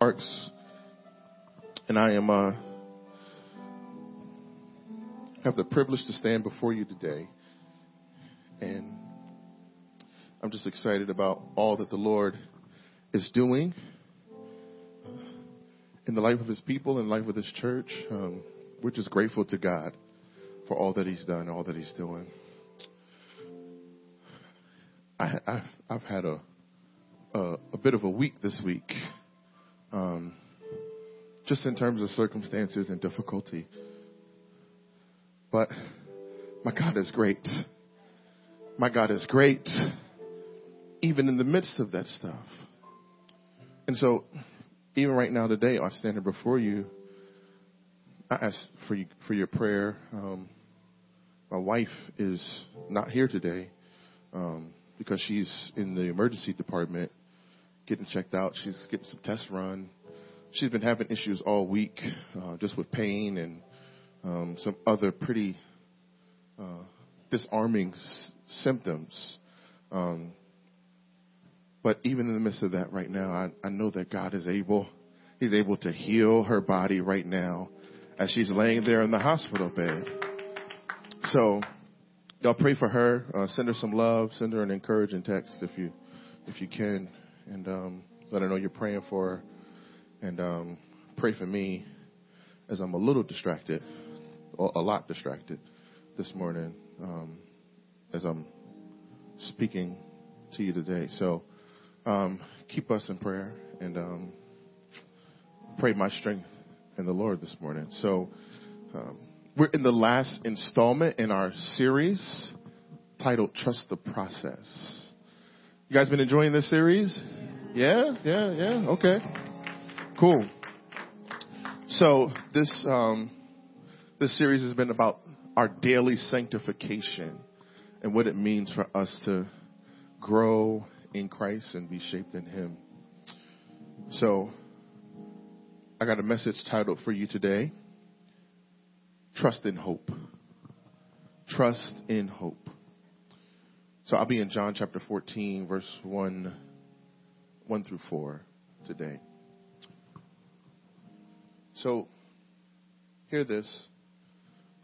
Marks, and I am uh, have the privilege to stand before you today, and I'm just excited about all that the Lord is doing in the life of His people and life of His church. Um, we're just grateful to God for all that He's done, all that He's doing. I, I, I've had a, a a bit of a week this week um, just in terms of circumstances and difficulty. But my God is great. My God is great, even in the midst of that stuff. And so, even right now today, I'm standing before you. I ask for you, for your prayer. Um, my wife is not here today um, because she's in the emergency department getting checked out. She's getting some tests run. She's been having issues all week, uh, just with pain and um, some other pretty uh, disarming s- symptoms. Um, but even in the midst of that right now, I, I know that God is able. He's able to heal her body right now as she's laying there in the hospital bed. So, y'all pray for her. Uh, send her some love. Send her an encouraging text if you, if you can and um, let her know you're praying for her. And um, pray for me as I'm a little distracted, or a lot distracted this morning um, as I'm speaking to you today. So um, keep us in prayer and um, pray my strength in the Lord this morning. So um, we're in the last installment in our series titled Trust the Process. You guys been enjoying this series? Yeah, yeah, yeah. Okay. Cool. So this um, this series has been about our daily sanctification and what it means for us to grow in Christ and be shaped in Him. So I got a message titled for you today. Trust in hope. Trust in hope. So I'll be in John chapter 14, verse 1, 1 through 4 today. So, hear this.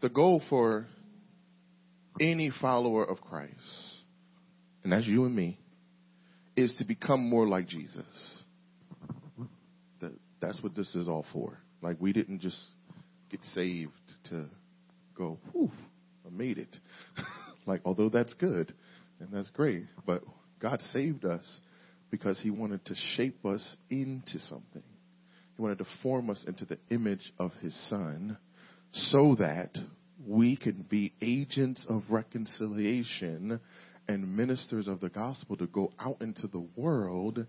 The goal for any follower of Christ, and that's you and me, is to become more like Jesus. That, that's what this is all for. Like, we didn't just get saved to go, whew, I made it. like, although that's good and that's great, but God saved us because He wanted to shape us into something. He wanted to form us into the image of His Son so that we can be agents of reconciliation and ministers of the gospel to go out into the world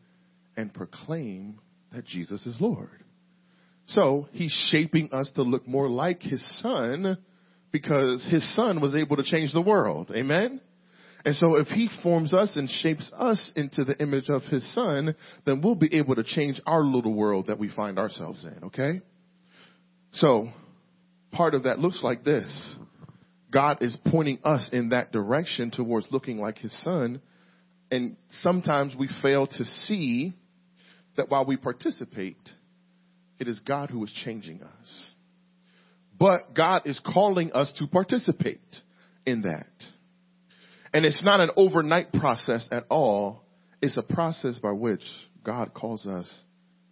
and proclaim that Jesus is Lord. So he's shaping us to look more like his son because his son was able to change the world. Amen? And so if he forms us and shapes us into the image of his son, then we'll be able to change our little world that we find ourselves in, okay? So part of that looks like this. God is pointing us in that direction towards looking like his son. And sometimes we fail to see that while we participate, it is God who is changing us. But God is calling us to participate in that. And it's not an overnight process at all. It's a process by which God calls us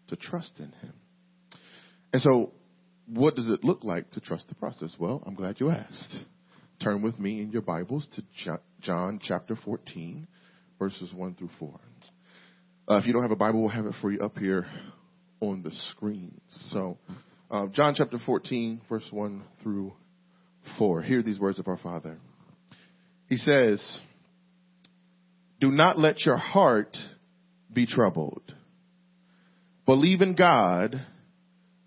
to trust in Him. And so, what does it look like to trust the process? Well, I'm glad you asked. Turn with me in your Bibles to John chapter 14, verses 1 through 4. Uh, if you don't have a Bible, we'll have it for you up here on the screen. So, uh, John chapter 14, verse 1 through 4. Hear these words of our Father. He says, Do not let your heart be troubled. Believe in God,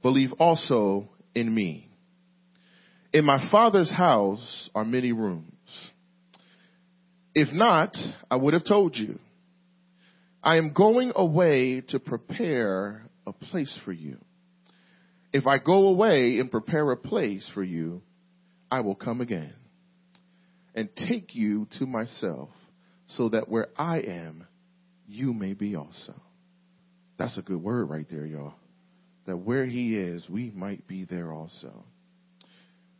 believe also in me. In my Father's house are many rooms. If not, I would have told you. I am going away to prepare a place for you. If I go away and prepare a place for you, I will come again and take you to myself so that where I am, you may be also. That's a good word right there, y'all. That where he is, we might be there also.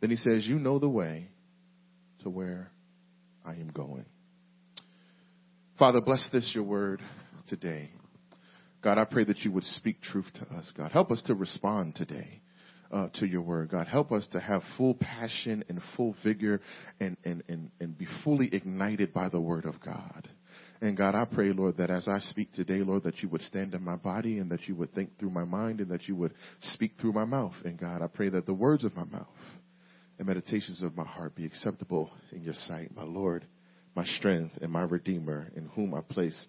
Then he says, You know the way to where I am going. Father, bless this, your word, today. God, I pray that you would speak truth to us, God. Help us to respond today. Uh, to your word, God. Help us to have full passion and full vigor and, and, and, and be fully ignited by the word of God. And God, I pray, Lord, that as I speak today, Lord, that you would stand in my body and that you would think through my mind and that you would speak through my mouth. And God, I pray that the words of my mouth and meditations of my heart be acceptable in your sight, my Lord, my strength, and my Redeemer, in whom I place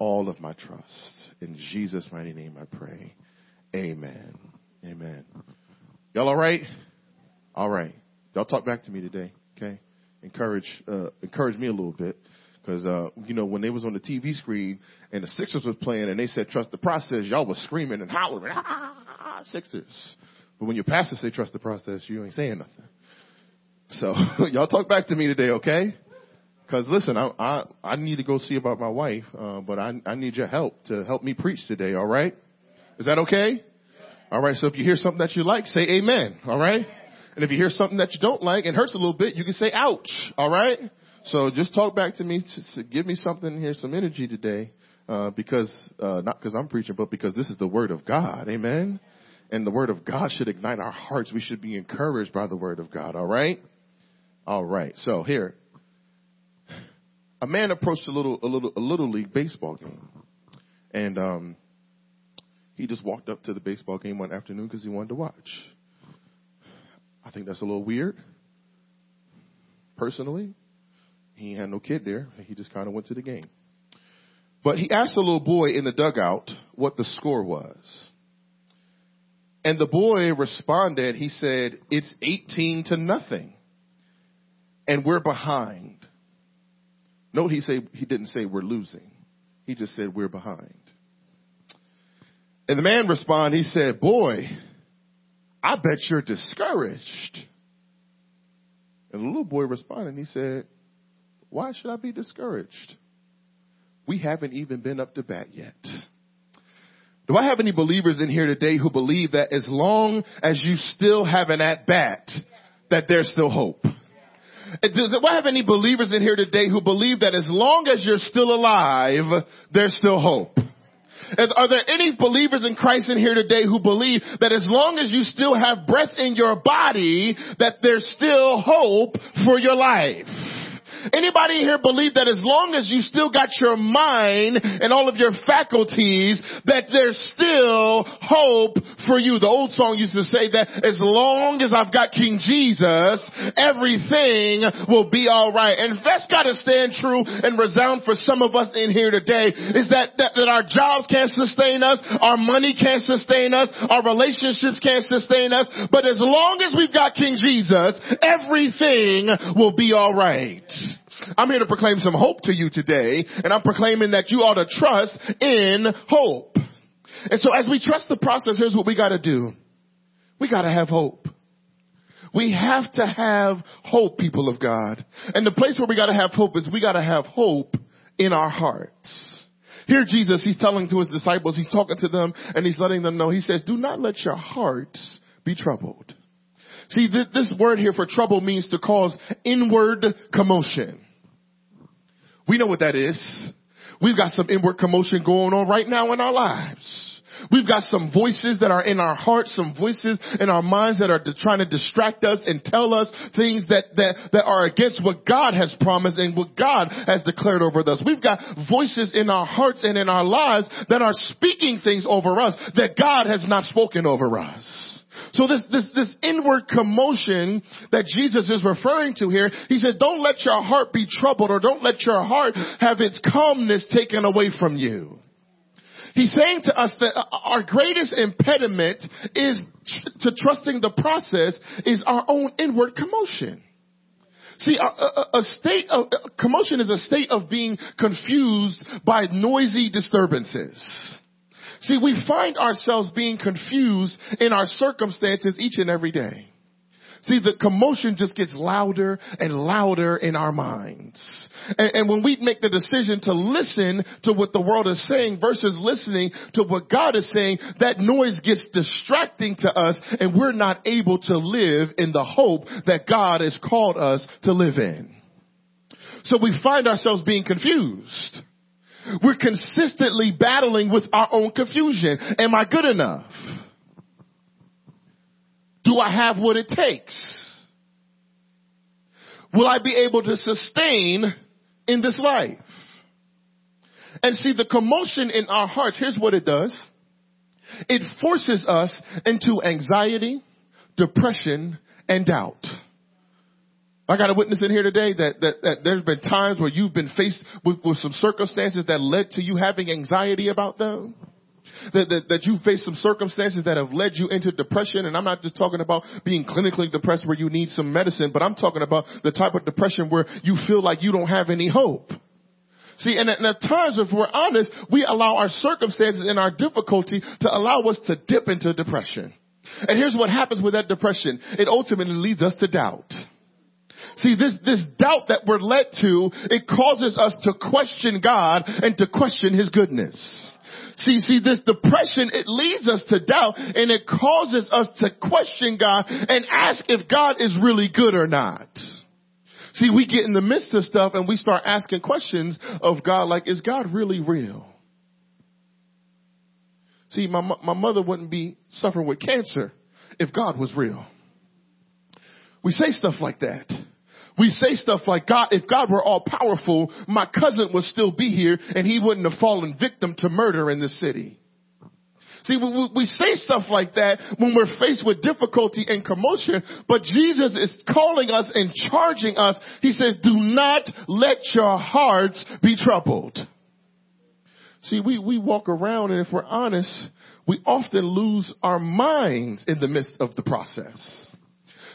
all of my trust. In Jesus' mighty name I pray. Amen. Amen. Y'all all right? All right. Y'all talk back to me today, okay? Encourage, uh, encourage me a little bit. Cause, uh, you know, when they was on the TV screen and the Sixers was playing and they said trust the process, y'all was screaming and hollering, ah, Sixers. But when your pastor say trust the process, you ain't saying nothing. So y'all talk back to me today, okay? Because listen, I, I I need to go see about my wife, uh, but I I need your help to help me preach today. All right? Is that okay? All right. So if you hear something that you like, say Amen. All right. And if you hear something that you don't like and hurts a little bit, you can say ouch. All right. So just talk back to me to, to give me something here, some energy today, uh, because uh, not because I'm preaching, but because this is the word of God. Amen. And the word of God should ignite our hearts. We should be encouraged by the word of God. All right. All right. So here, a man approached a little, a little, a little league baseball game, and um, he just walked up to the baseball game one afternoon because he wanted to watch. I think that's a little weird. Personally, he had no kid there. He just kind of went to the game. But he asked a little boy in the dugout what the score was. And the boy responded, he said, it's 18 to nothing and we're behind. Note he say he didn't say we're losing. He just said we're behind. And the man responded, he said, Boy, I bet you're discouraged. And the little boy responded, he said, Why should I be discouraged? We haven't even been up to bat yet. Do I have any believers in here today who believe that as long as you still have an at bat, that there's still hope? Does it, I have any believers in here today who believe that as long as you're still alive, there's still hope? Are there any believers in Christ in here today who believe that as long as you still have breath in your body, that there's still hope for your life? Anybody here believe that as long as you still got your mind and all of your faculties, that there's still hope for you? The old song used to say that as long as I've got King Jesus, everything will be alright. And that's gotta stand true and resound for some of us in here today is that, that, that our jobs can't sustain us, our money can't sustain us, our relationships can't sustain us, but as long as we've got King Jesus, everything will be alright. I'm here to proclaim some hope to you today, and I'm proclaiming that you ought to trust in hope. And so as we trust the process, here's what we gotta do. We gotta have hope. We have to have hope, people of God. And the place where we gotta have hope is we gotta have hope in our hearts. Here Jesus, he's telling to his disciples, he's talking to them and he's letting them know, he says, do not let your hearts be troubled. See, this word here for trouble means to cause inward commotion. We know what that is. We've got some inward commotion going on right now in our lives. We've got some voices that are in our hearts, some voices in our minds that are trying to distract us and tell us things that, that, that are against what God has promised and what God has declared over us. We've got voices in our hearts and in our lives that are speaking things over us that God has not spoken over us. So this, this, this inward commotion that Jesus is referring to here, he says, don't let your heart be troubled or don't let your heart have its calmness taken away from you. He's saying to us that our greatest impediment is to trusting the process is our own inward commotion. See, a, a, a state of commotion is a state of being confused by noisy disturbances. See, we find ourselves being confused in our circumstances each and every day. See, the commotion just gets louder and louder in our minds. And, and, when we make the decision to listen to what the world is saying versus listening to what God is saying, that noise gets distracting to us and we're not able to live in the hope that God has called us to live in. So we find ourselves being confused. We're consistently battling with our own confusion. Am I good enough? Do I have what it takes? Will I be able to sustain in this life? And see the commotion in our hearts, here's what it does. It forces us into anxiety, depression, and doubt. I got a witness in here today that, that, that there's been times where you've been faced with, with some circumstances that led to you having anxiety about them that, that, that you face some circumstances that have led you into depression. And I'm not just talking about being clinically depressed where you need some medicine, but I'm talking about the type of depression where you feel like you don't have any hope. See, and at, and at times, if we're honest, we allow our circumstances and our difficulty to allow us to dip into depression. And here's what happens with that depression. It ultimately leads us to doubt. See, this, this doubt that we're led to, it causes us to question God and to question His goodness. See, see, this depression, it leads us to doubt and it causes us to question God and ask if God is really good or not. See, we get in the midst of stuff and we start asking questions of God like, is God really real? See, my, my mother wouldn't be suffering with cancer if God was real. We say stuff like that. We say stuff like, God, if God were all powerful, my cousin would still be here and he wouldn't have fallen victim to murder in the city. See, we, we say stuff like that when we're faced with difficulty and commotion, but Jesus is calling us and charging us. He says, do not let your hearts be troubled. See, we, we walk around and if we're honest, we often lose our minds in the midst of the process.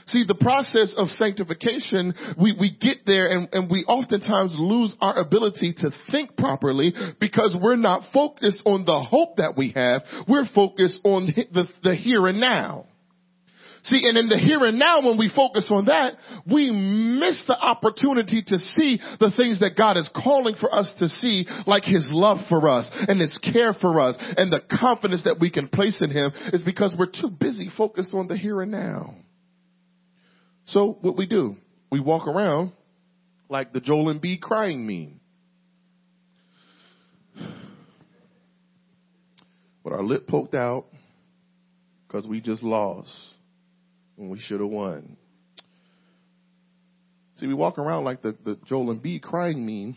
See, the process of sanctification, we, we get there and, and we oftentimes lose our ability to think properly because we're not focused on the hope that we have. We're focused on the, the here and now. See, and in the here and now, when we focus on that, we miss the opportunity to see the things that God is calling for us to see, like His love for us and His care for us and the confidence that we can place in Him is because we're too busy focused on the here and now. So what we do, we walk around like the Joel Embiid crying meme. With our lip poked out because we just lost when we should have won. See, we walk around like the, the Joel Embiid crying meme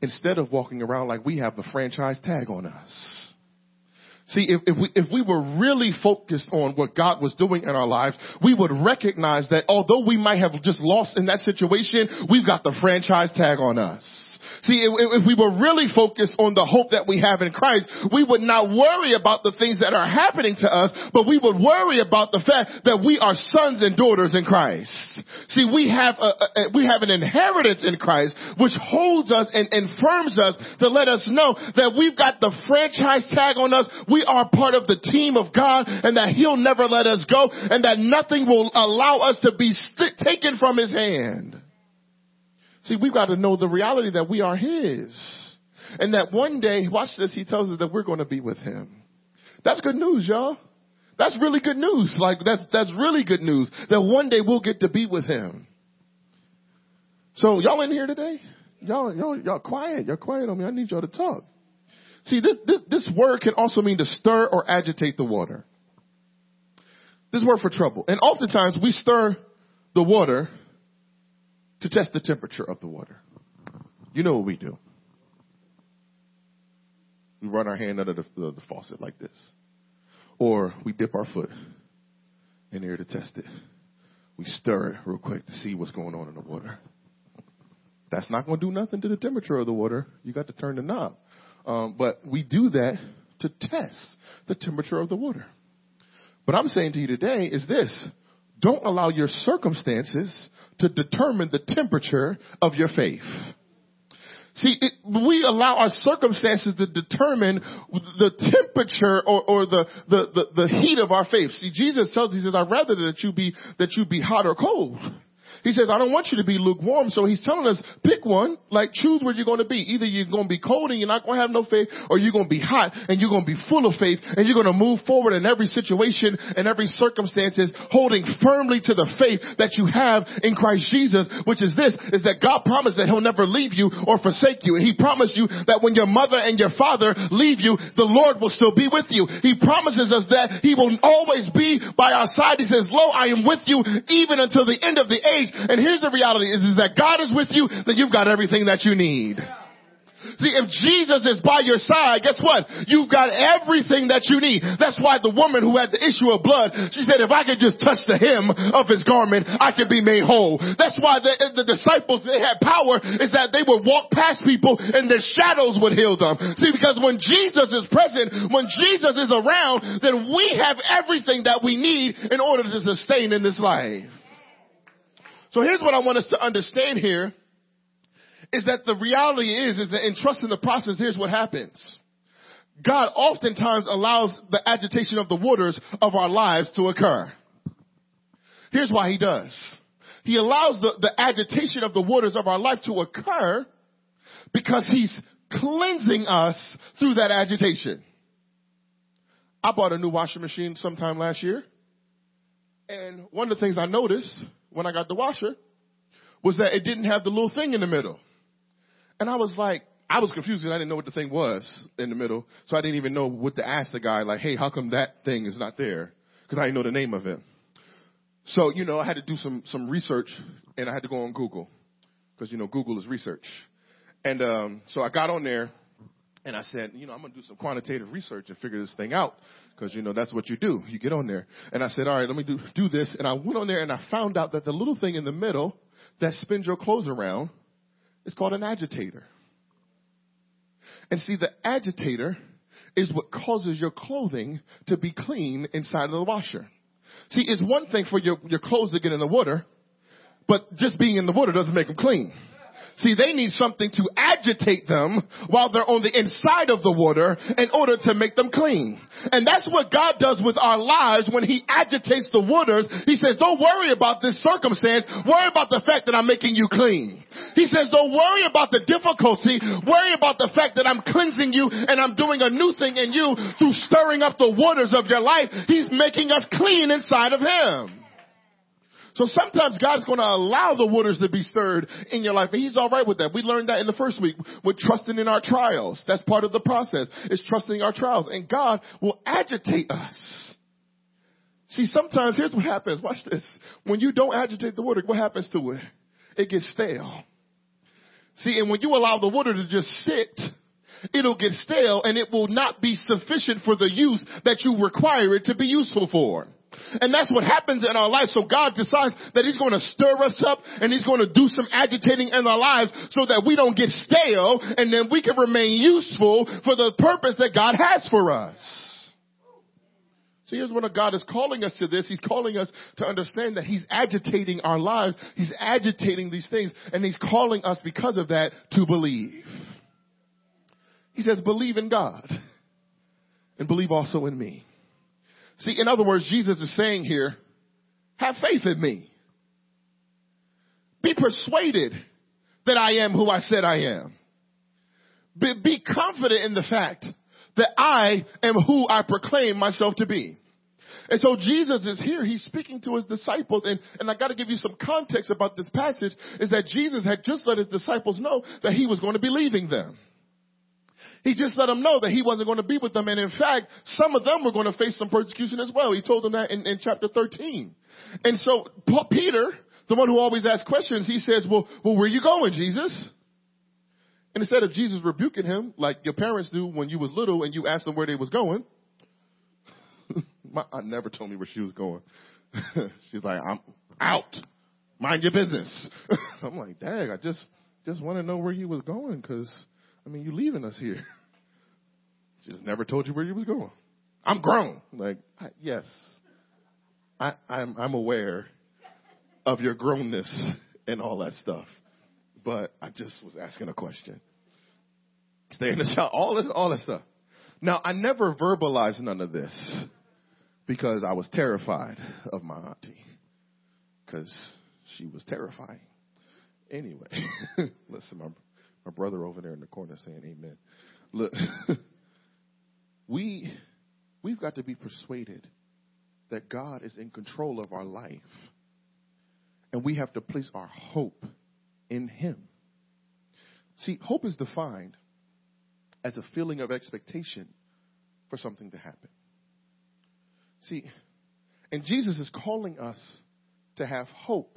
instead of walking around like we have the franchise tag on us. See, if, if, we, if we were really focused on what God was doing in our lives, we would recognize that although we might have just lost in that situation, we've got the franchise tag on us. See, if, if, we were really focused on the hope that we have in Christ, we would not worry about the things that are happening to us, but we would worry about the fact that we are sons and daughters in Christ. See, we have a, a we have an inheritance in Christ, which holds us and, and firms us to let us know that we've got the franchise tag on us. We are part of the team of God and that He'll never let us go and that nothing will allow us to be st- taken from His hand. See, we've got to know the reality that we are His. And that one day, watch this, He tells us that we're going to be with Him. That's good news, y'all. That's really good news. Like, that's, that's really good news. That one day we'll get to be with Him. So, y'all in here today? Y'all, y'all, y'all quiet. Y'all quiet on me. I need y'all to talk. See, this, this, this word can also mean to stir or agitate the water. This word for trouble. And oftentimes we stir the water to test the temperature of the water. You know what we do. We run our hand under the, the, the faucet like this. Or we dip our foot in there to test it. We stir it real quick to see what's going on in the water. That's not going to do nothing to the temperature of the water. You got to turn the knob. Um, but we do that to test the temperature of the water. What I'm saying to you today is this. Don't allow your circumstances to determine the temperature of your faith. See, it, we allow our circumstances to determine the temperature or, or the, the, the, the heat of our faith. See, Jesus tells, he says, I'd rather that you be, that you be hot or cold. He says, I don't want you to be lukewarm. So he's telling us, pick one, like choose where you're going to be. Either you're going to be cold and you're not going to have no faith, or you're going to be hot and you're going to be full of faith and you're going to move forward in every situation and every circumstances, holding firmly to the faith that you have in Christ Jesus, which is this, is that God promised that he'll never leave you or forsake you. And he promised you that when your mother and your father leave you, the Lord will still be with you. He promises us that he will always be by our side. He says, lo, I am with you even until the end of the age. And here's the reality is, is that God is with you, then you've got everything that you need. See, if Jesus is by your side, guess what? You've got everything that you need. That's why the woman who had the issue of blood, she said, if I could just touch the hem of his garment, I could be made whole. That's why the, the disciples, they had power, is that they would walk past people and their shadows would heal them. See, because when Jesus is present, when Jesus is around, then we have everything that we need in order to sustain in this life. So here's what I want us to understand here is that the reality is, is that in trusting the process, here's what happens. God oftentimes allows the agitation of the waters of our lives to occur. Here's why he does. He allows the, the agitation of the waters of our life to occur because he's cleansing us through that agitation. I bought a new washing machine sometime last year. And one of the things I noticed when I got the washer was that it didn't have the little thing in the middle. And I was like, I was confused because I didn't know what the thing was in the middle. So I didn't even know what to ask the guy, like, hey, how come that thing is not there? Because I didn't know the name of it. So, you know, I had to do some, some research and I had to go on Google. Because, you know, Google is research. And um, so I got on there and I said, you know, I'm going to do some quantitative research and figure this thing out because, you know, that's what you do. You get on there. And I said, all right, let me do, do this. And I went on there and I found out that the little thing in the middle that spins your clothes around is called an agitator. And see, the agitator is what causes your clothing to be clean inside of the washer. See, it's one thing for your, your clothes to get in the water, but just being in the water doesn't make them clean. See, they need something to agitate them while they're on the inside of the water in order to make them clean. And that's what God does with our lives when He agitates the waters. He says, don't worry about this circumstance. Worry about the fact that I'm making you clean. He says, don't worry about the difficulty. Worry about the fact that I'm cleansing you and I'm doing a new thing in you through stirring up the waters of your life. He's making us clean inside of Him. So sometimes God's going to allow the waters to be stirred in your life, and He's all right with that. We learned that in the first week with trusting in our trials. That's part of the process. Is trusting our trials, and God will agitate us. See, sometimes here's what happens. Watch this. When you don't agitate the water, what happens to it? It gets stale. See, and when you allow the water to just sit, it'll get stale and it will not be sufficient for the use that you require it to be useful for. And that's what happens in our life. So God decides that He's going to stir us up and He's going to do some agitating in our lives so that we don't get stale and then we can remain useful for the purpose that God has for us. So here's when God is calling us to this. He's calling us to understand that He's agitating our lives. He's agitating these things and He's calling us because of that to believe. He says, believe in God and believe also in me. See, in other words, Jesus is saying here, have faith in me. Be persuaded that I am who I said I am. Be, be confident in the fact that I am who I proclaim myself to be. And so Jesus is here. He's speaking to his disciples. And, and I got to give you some context about this passage is that Jesus had just let his disciples know that he was going to be leaving them. He just let them know that he wasn't going to be with them. And in fact, some of them were going to face some persecution as well. He told them that in, in chapter 13. And so Paul, Peter, the one who always asks questions, he says, well, well, where you going, Jesus? And instead of Jesus rebuking him, like your parents do when you was little and you asked them where they was going, my aunt never told me where she was going. She's like, I'm out. Mind your business. I'm like, dang, I just, just want to know where you was going because I mean, you leaving us here. She just never told you where you was going. I'm grown. Like, I, yes, I, I'm, I'm aware of your grownness and all that stuff. But I just was asking a question. Stay in the shower. All this, all this stuff. Now, I never verbalized none of this because I was terrified of my auntie because she was terrifying. Anyway, listen, my, my brother over there in the corner saying amen. Look, we, we've got to be persuaded that God is in control of our life. And we have to place our hope in Him. See, hope is defined as a feeling of expectation for something to happen. See, and Jesus is calling us to have hope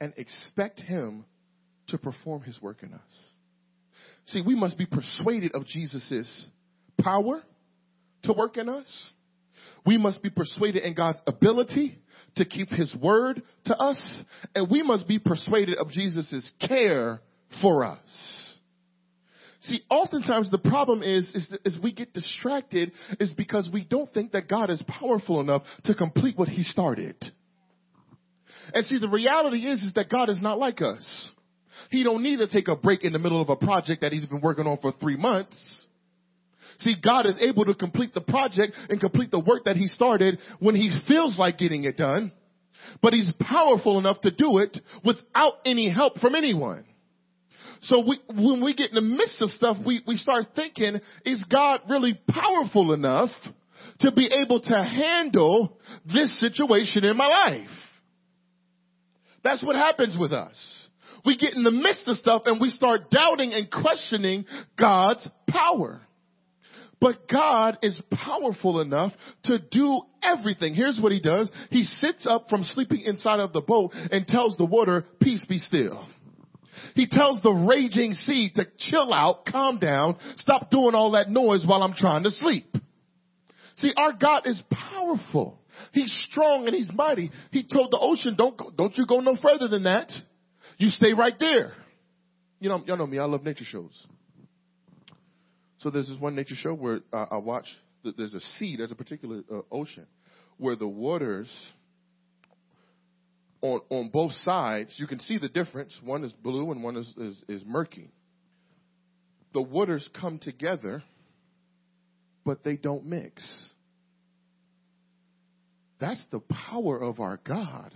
and expect Him to perform His work in us. See, we must be persuaded of Jesus' power to work in us. We must be persuaded in God's ability to keep His word to us. And we must be persuaded of Jesus' care for us. See, oftentimes the problem is, is, is we get distracted is because we don't think that God is powerful enough to complete what He started. And see, the reality is, is that God is not like us. He don't need to take a break in the middle of a project that he's been working on for three months. See, God is able to complete the project and complete the work that he started when he feels like getting it done. But he's powerful enough to do it without any help from anyone. So we, when we get in the midst of stuff, we, we start thinking, is God really powerful enough to be able to handle this situation in my life? That's what happens with us. We get in the midst of stuff and we start doubting and questioning God's power. But God is powerful enough to do everything. Here's what he does. He sits up from sleeping inside of the boat and tells the water, peace be still. He tells the raging sea to chill out, calm down, stop doing all that noise while I'm trying to sleep. See, our God is powerful. He's strong and he's mighty. He told the ocean, don't go, don't you go no further than that. You stay right there. You know, y'all know me. I love nature shows. So there's this one nature show where uh, I watch. There's a sea. There's a particular uh, ocean where the waters on on both sides you can see the difference. One is blue and one is is, is murky. The waters come together, but they don't mix. That's the power of our God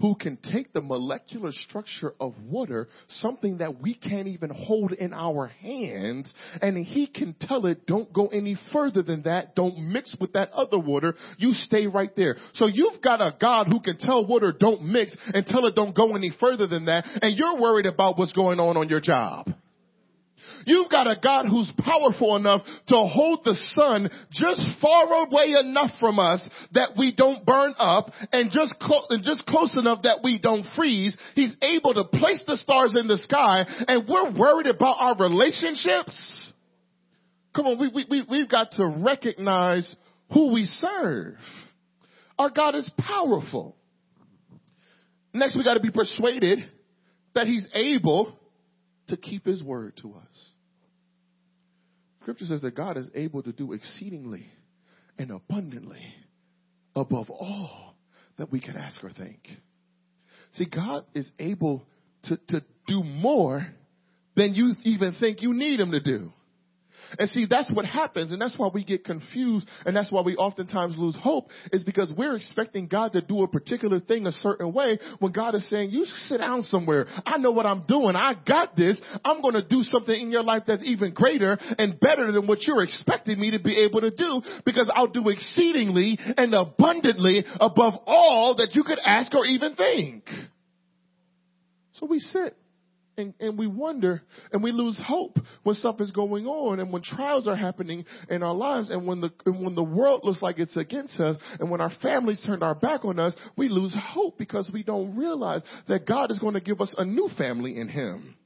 who can take the molecular structure of water, something that we can't even hold in our hands, and he can tell it, don't go any further than that, don't mix with that other water, you stay right there. So you've got a God who can tell water don't mix and tell it don't go any further than that, and you're worried about what's going on on your job. You've got a God who's powerful enough to hold the sun just far away enough from us that we don't burn up and just, clo- and just close enough that we don't freeze. He's able to place the stars in the sky and we're worried about our relationships. Come on, we, we, we, we've got to recognize who we serve. Our God is powerful. Next, we got to be persuaded that He's able to keep his word to us. Scripture says that God is able to do exceedingly and abundantly above all that we can ask or think. See, God is able to, to do more than you even think you need him to do. And see, that's what happens, and that's why we get confused, and that's why we oftentimes lose hope, is because we're expecting God to do a particular thing a certain way when God is saying, you sit down somewhere. I know what I'm doing. I got this. I'm going to do something in your life that's even greater and better than what you're expecting me to be able to do because I'll do exceedingly and abundantly above all that you could ask or even think. So we sit and, and we wonder and we lose hope when stuff is going on and when trials are happening in our lives and when the and when the world looks like it's against us and when our families turned our back on us, we lose hope because we don't realize that God is going to give us a new family in Him.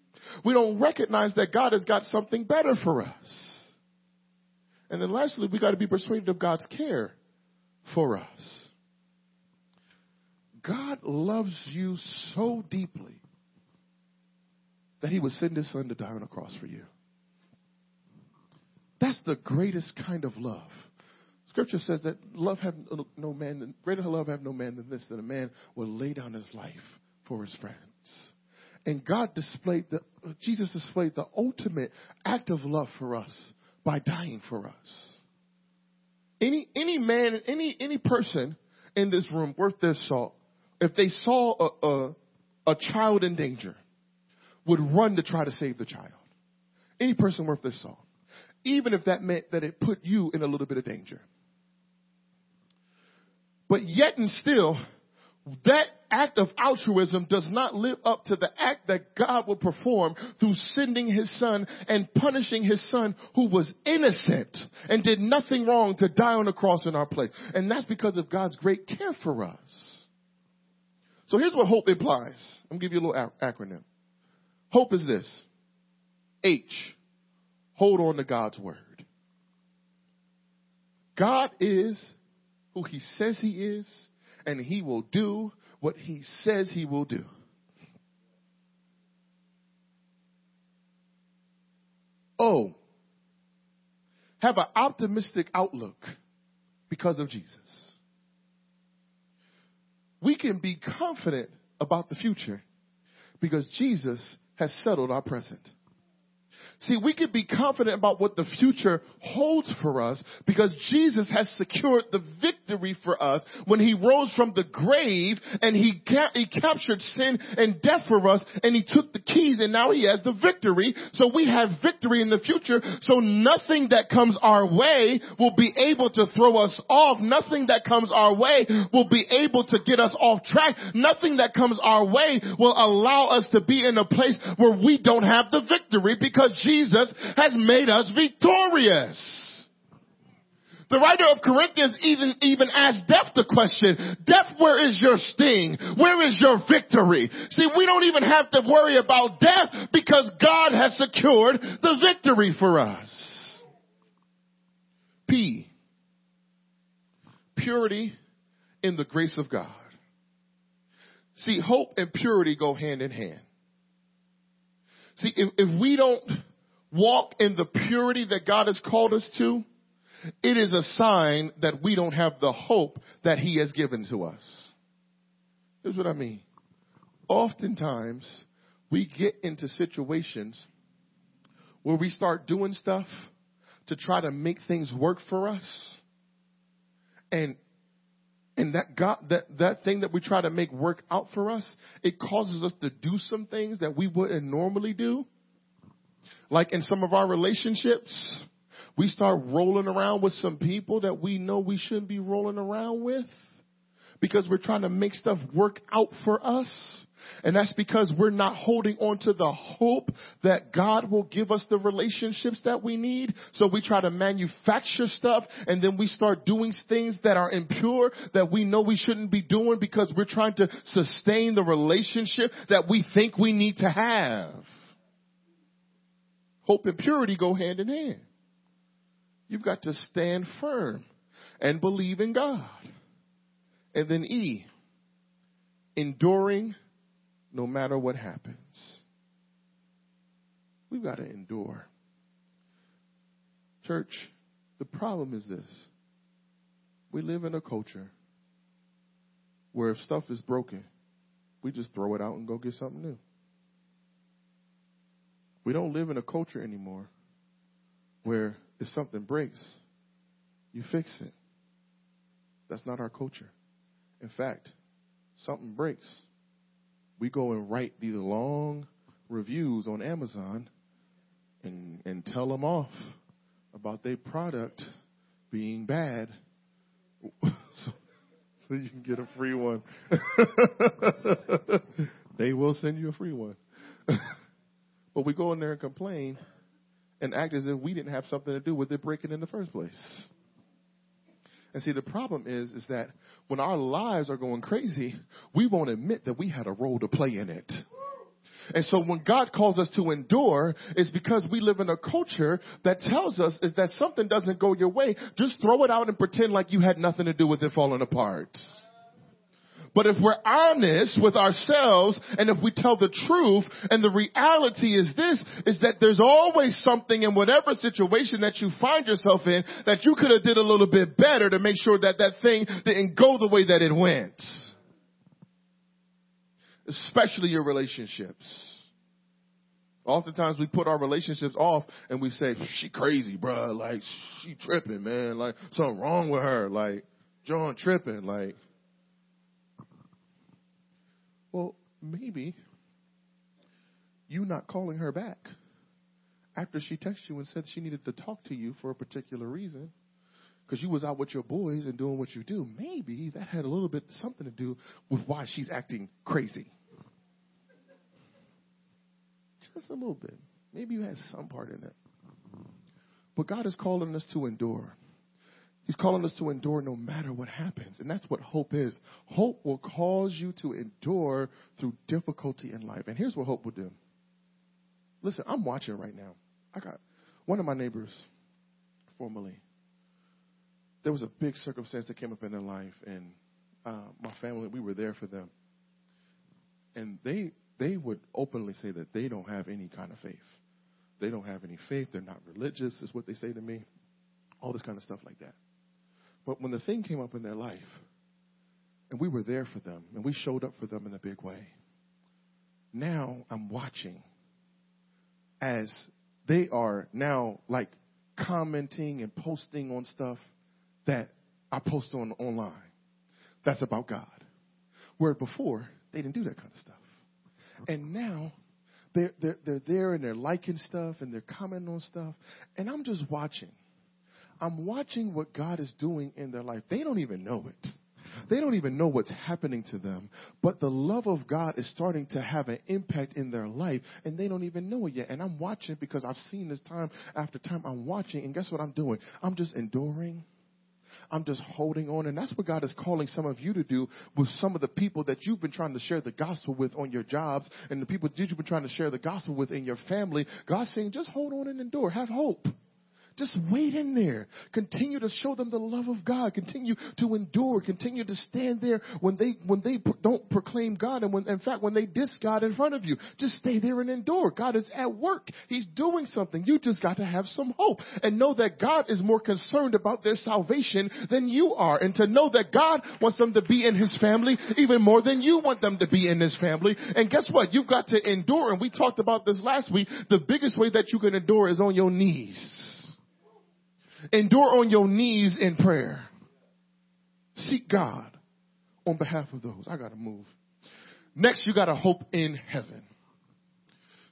We don't recognize that God has got something better for us. And then lastly, we got to be persuaded of God's care for us. God loves you so deeply that he would send his son to die on a cross for you. That's the greatest kind of love. Scripture says that love have no man, greater love have no man than this, that a man will lay down his life for his friends. And God displayed the, Jesus displayed the ultimate act of love for us by dying for us. Any, any man, any, any person in this room worth their salt, if they saw a, a, a child in danger, would run to try to save the child. Any person worth their salt. Even if that meant that it put you in a little bit of danger. But yet and still, that act of altruism does not live up to the act that God will perform through sending his son and punishing his son who was innocent and did nothing wrong to die on the cross in our place. And that's because of God's great care for us. So here's what hope implies. I'm going to give you a little acronym. Hope is this. H. Hold on to God's word. God is who he says he is and he will do what he says he will do. Oh, have an optimistic outlook because of Jesus. We can be confident about the future because Jesus has settled our present. See, we can be confident about what the future holds for us because Jesus has secured the victory for us when he rose from the grave and he, ca- he captured sin and death for us and he took the keys and now he has the victory. So we have victory in the future. So nothing that comes our way will be able to throw us off. Nothing that comes our way will be able to get us off track. Nothing that comes our way will allow us to be in a place where we don't have the victory because Jesus has made us victorious. The writer of Corinthians even, even asked death the question, death, where is your sting? Where is your victory? See, we don't even have to worry about death because God has secured the victory for us. P. Purity in the grace of God. See, hope and purity go hand in hand. See, if, if we don't walk in the purity that God has called us to, it is a sign that we don't have the hope that He has given to us. Here's what I mean. Oftentimes, we get into situations where we start doing stuff to try to make things work for us. And and that God, that, that thing that we try to make work out for us, it causes us to do some things that we wouldn't normally do. Like in some of our relationships, we start rolling around with some people that we know we shouldn't be rolling around with because we're trying to make stuff work out for us. And that's because we're not holding on to the hope that God will give us the relationships that we need. So we try to manufacture stuff and then we start doing things that are impure that we know we shouldn't be doing because we're trying to sustain the relationship that we think we need to have. Hope and purity go hand in hand. You've got to stand firm and believe in God. And then E, enduring no matter what happens. We've got to endure. Church, the problem is this. We live in a culture where if stuff is broken, we just throw it out and go get something new. We don't live in a culture anymore where if something breaks, you fix it. That's not our culture. In fact, something breaks, we go and write these long reviews on Amazon and, and tell them off about their product being bad so, so you can get a free one. they will send you a free one. but we go in there and complain and act as if we didn't have something to do with it breaking in the first place. And see, the problem is, is that when our lives are going crazy, we won't admit that we had a role to play in it. And so when God calls us to endure, it's because we live in a culture that tells us is that something doesn't go your way, just throw it out and pretend like you had nothing to do with it falling apart. But if we're honest with ourselves and if we tell the truth and the reality is this, is that there's always something in whatever situation that you find yourself in that you could have did a little bit better to make sure that that thing didn't go the way that it went. Especially your relationships. Oftentimes we put our relationships off and we say, she crazy, bruh. Like, she tripping, man. Like, something wrong with her. Like, John tripping. Like, well, maybe you not calling her back after she texted you and said she needed to talk to you for a particular reason because you was out with your boys and doing what you do. Maybe that had a little bit something to do with why she's acting crazy. Just a little bit. Maybe you had some part in it. But God is calling us to endure. He's calling us to endure no matter what happens. And that's what hope is. Hope will cause you to endure through difficulty in life. And here's what hope will do. Listen, I'm watching right now. I got one of my neighbors, formerly, there was a big circumstance that came up in their life, and uh, my family, we were there for them. And they they would openly say that they don't have any kind of faith. They don't have any faith. They're not religious, is what they say to me. All this kind of stuff like that. But when the thing came up in their life, and we were there for them, and we showed up for them in a big way, now I'm watching as they are now like commenting and posting on stuff that I post on online that's about God. Where before, they didn't do that kind of stuff. And now, they're, they're, they're there and they're liking stuff and they're commenting on stuff. And I'm just watching. I'm watching what God is doing in their life. They don't even know it. They don't even know what's happening to them, but the love of God is starting to have an impact in their life, and they don't even know it yet. And I'm watching because I've seen this time after time. I'm watching, and guess what I'm doing? I'm just enduring. I'm just holding on. And that's what God is calling some of you to do with some of the people that you've been trying to share the gospel with on your jobs and the people that you've been trying to share the gospel with in your family. God's saying, just hold on and endure. Have hope. Just wait in there. Continue to show them the love of God. Continue to endure. Continue to stand there when they when they don't proclaim God and when in fact when they diss God in front of you. Just stay there and endure. God is at work. He's doing something. You just got to have some hope and know that God is more concerned about their salvation than you are and to know that God wants them to be in his family even more than you want them to be in his family. And guess what? You've got to endure and we talked about this last week. The biggest way that you can endure is on your knees. Endure on your knees in prayer. Seek God on behalf of those. I got to move. Next, you got to hope in heaven.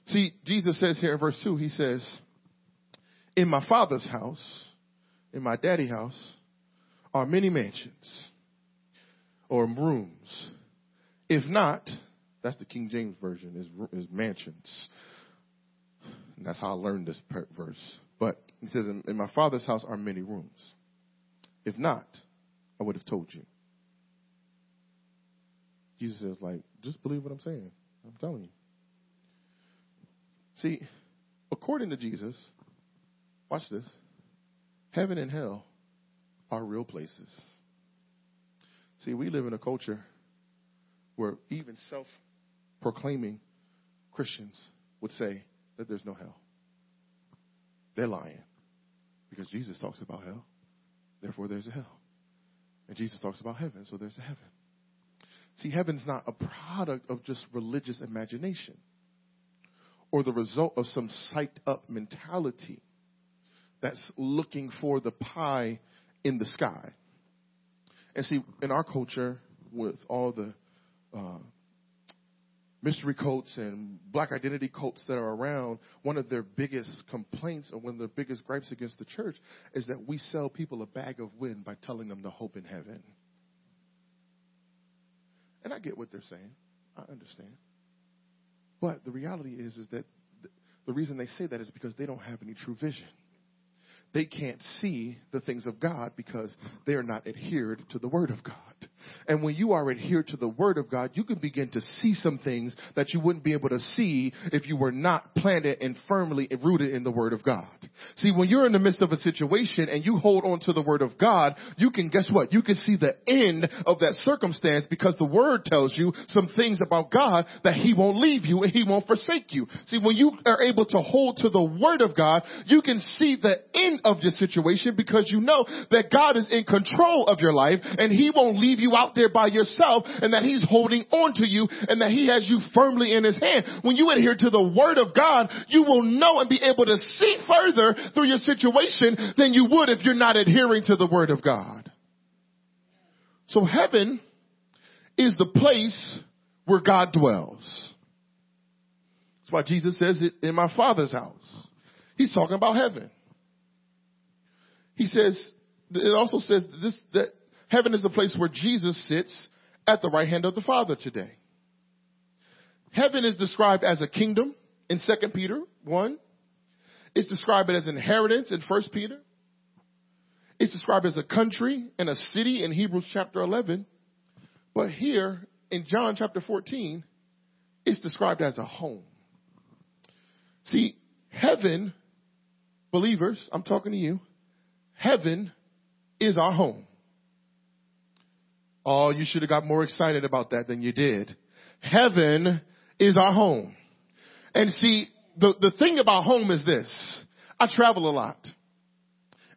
See, Jesus says here in verse 2, he says, In my father's house, in my daddy house, are many mansions or rooms. If not, that's the King James Version, is, is mansions. And that's how I learned this verse. But he says, in, my father's house are many rooms. If not, I would have told you. Jesus says, like, just believe what I'm saying. I'm telling you. See, according to Jesus, watch this. Heaven and hell are real places. See, we live in a culture where even self proclaiming Christians would say that there's no hell. They're lying. Because Jesus talks about hell. Therefore, there's a hell. And Jesus talks about heaven, so there's a heaven. See, heaven's not a product of just religious imagination or the result of some psyched up mentality that's looking for the pie in the sky. And see, in our culture, with all the uh, mystery cults and black identity cults that are around, one of their biggest complaints or one of their biggest gripes against the church is that we sell people a bag of wind by telling them to hope in heaven. And I get what they're saying. I understand. But the reality is is that the reason they say that is because they don't have any true vision. They can't see the things of God because they are not adhered to the Word of God. And when you are adhered to the Word of God, you can begin to see some things that you wouldn't be able to see if you were not planted and firmly rooted in the Word of God. See, when you're in the midst of a situation and you hold on to the Word of God, you can, guess what? You can see the end of that circumstance because the Word tells you some things about God that He won't leave you and He won't forsake you. See, when you are able to hold to the Word of God, you can see the end of your situation because you know that God is in control of your life and He won't leave you you out there by yourself and that he's holding on to you and that he has you firmly in his hand. When you adhere to the word of God, you will know and be able to see further through your situation than you would if you're not adhering to the word of God. So heaven is the place where God dwells. That's why Jesus says it in my father's house. He's talking about heaven. He says, it also says this, that heaven is the place where Jesus sits at the right hand of the Father today. Heaven is described as a kingdom in 2 Peter 1. It's described as inheritance in 1 Peter. It's described as a country and a city in Hebrews chapter 11. But here in John chapter 14, it's described as a home. See, heaven, believers, I'm talking to you, heaven is our home. Oh, you should have got more excited about that than you did. Heaven is our home. And see, the, the thing about home is this. I travel a lot.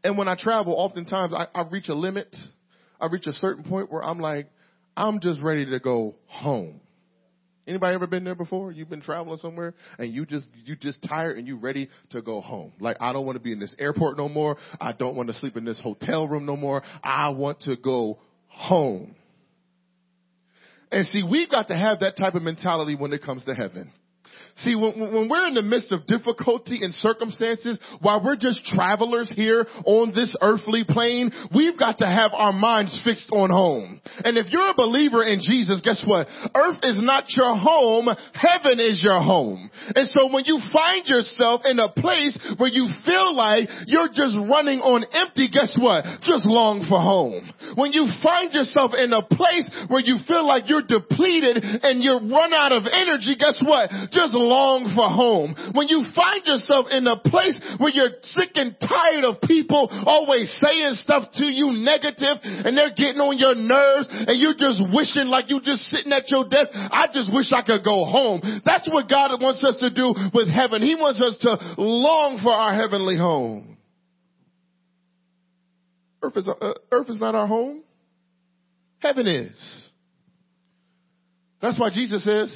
And when I travel, oftentimes I, I reach a limit. I reach a certain point where I'm like, I'm just ready to go home. Anybody ever been there before? You've been traveling somewhere and you just you just tired and you ready to go home. Like I don't want to be in this airport no more. I don't want to sleep in this hotel room no more. I want to go home. And see, we've got to have that type of mentality when it comes to heaven. See, when, when we're in the midst of difficulty and circumstances, while we're just travelers here on this earthly plane, we've got to have our minds fixed on home. And if you're a believer in Jesus, guess what? Earth is not your home, heaven is your home. And so when you find yourself in a place where you feel like you're just running on empty, guess what? Just long for home. When you find yourself in a place where you feel like you're depleted and you're run out of energy, guess what? Just long for home. When you find yourself in a place where you're sick and tired of people always saying stuff to you negative and they're getting on your nerves and you're just wishing like you just sitting at your desk, I just wish I could go home. That's what God wants us to do with heaven. He wants us to long for our heavenly home. Earth is, uh, earth is not our home. Heaven is. That's why Jesus says,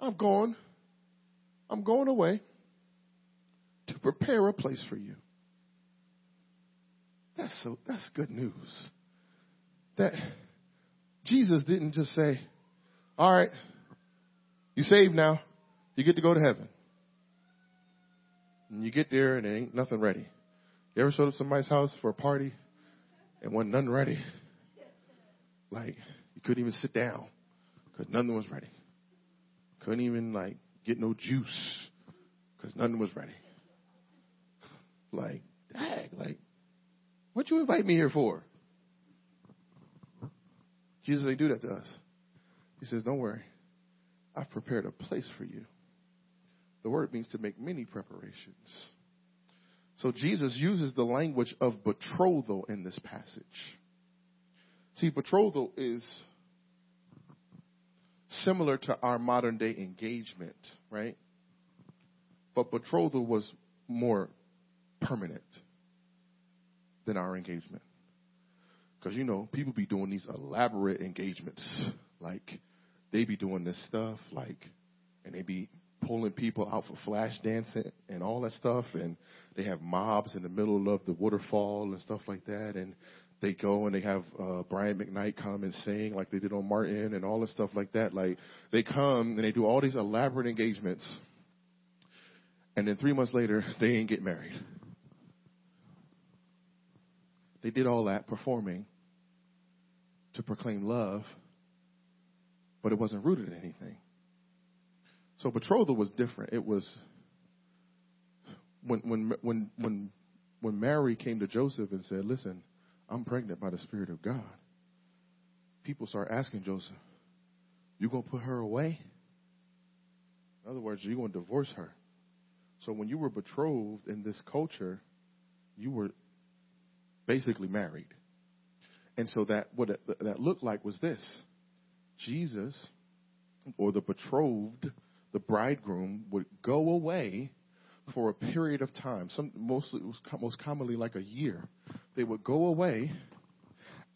I'm going, I'm going away to prepare a place for you. That's so, that's good news. That Jesus didn't just say, all right, you saved now, you get to go to heaven. And you get there and there ain't nothing ready. You ever showed up somebody's house for a party and wasn't nothing ready? Like, you couldn't even sit down because nothing was ready. Couldn't even like get no juice because nothing was ready. Like, dang, like, what you invite me here for? Jesus ain't do that to us. He says, don't worry. I've prepared a place for you. The word means to make many preparations. So Jesus uses the language of betrothal in this passage. See, betrothal is similar to our modern day engagement, right? But betrothal was more permanent than our engagement. Because, you know, people be doing these elaborate engagements. Like, they be doing this stuff, like, and they be pulling people out for flash dancing and all that stuff. And they have mobs in the middle of the waterfall and stuff like that. And they go and they have uh, Brian McKnight come and sing like they did on Martin and all this stuff like that. Like they come and they do all these elaborate engagements, and then three months later they ain't get married. They did all that performing to proclaim love, but it wasn't rooted in anything. So betrothal was different. It was when when when when when Mary came to Joseph and said, "Listen, I'm pregnant by the Spirit of God. People start asking Joseph, You going to put her away? In other words, you're going to divorce her. So when you were betrothed in this culture, you were basically married. And so that what that looked like was this. Jesus or the betrothed, the bridegroom would go away for a period of time. Some mostly most commonly like a year. They would go away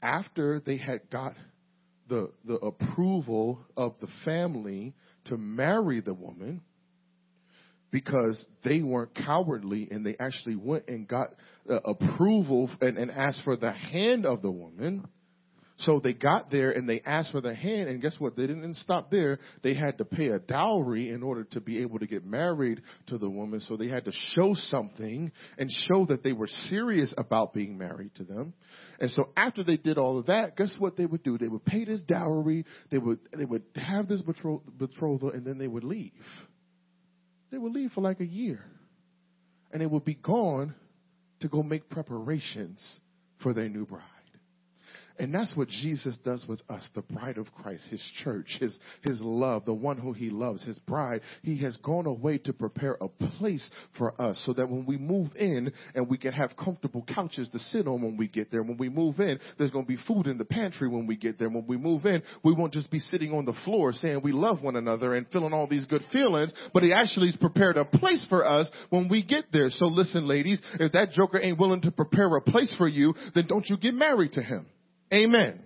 after they had got the, the approval of the family to marry the woman, because they weren't cowardly and they actually went and got uh, approval and, and asked for the hand of the woman, so they got there and they asked for the hand, and guess what? They didn't stop there. They had to pay a dowry in order to be able to get married to the woman. So they had to show something and show that they were serious about being married to them. And so after they did all of that, guess what they would do? They would pay this dowry. They would they would have this betrothal, and then they would leave. They would leave for like a year, and they would be gone to go make preparations for their new bride. And that's what Jesus does with us, the bride of Christ, his church, his, his love, the one who he loves, his bride. He has gone away to prepare a place for us so that when we move in and we can have comfortable couches to sit on when we get there. When we move in, there's going to be food in the pantry when we get there. When we move in, we won't just be sitting on the floor saying we love one another and feeling all these good feelings, but he actually has prepared a place for us when we get there. So listen, ladies, if that joker ain't willing to prepare a place for you, then don't you get married to him. Amen.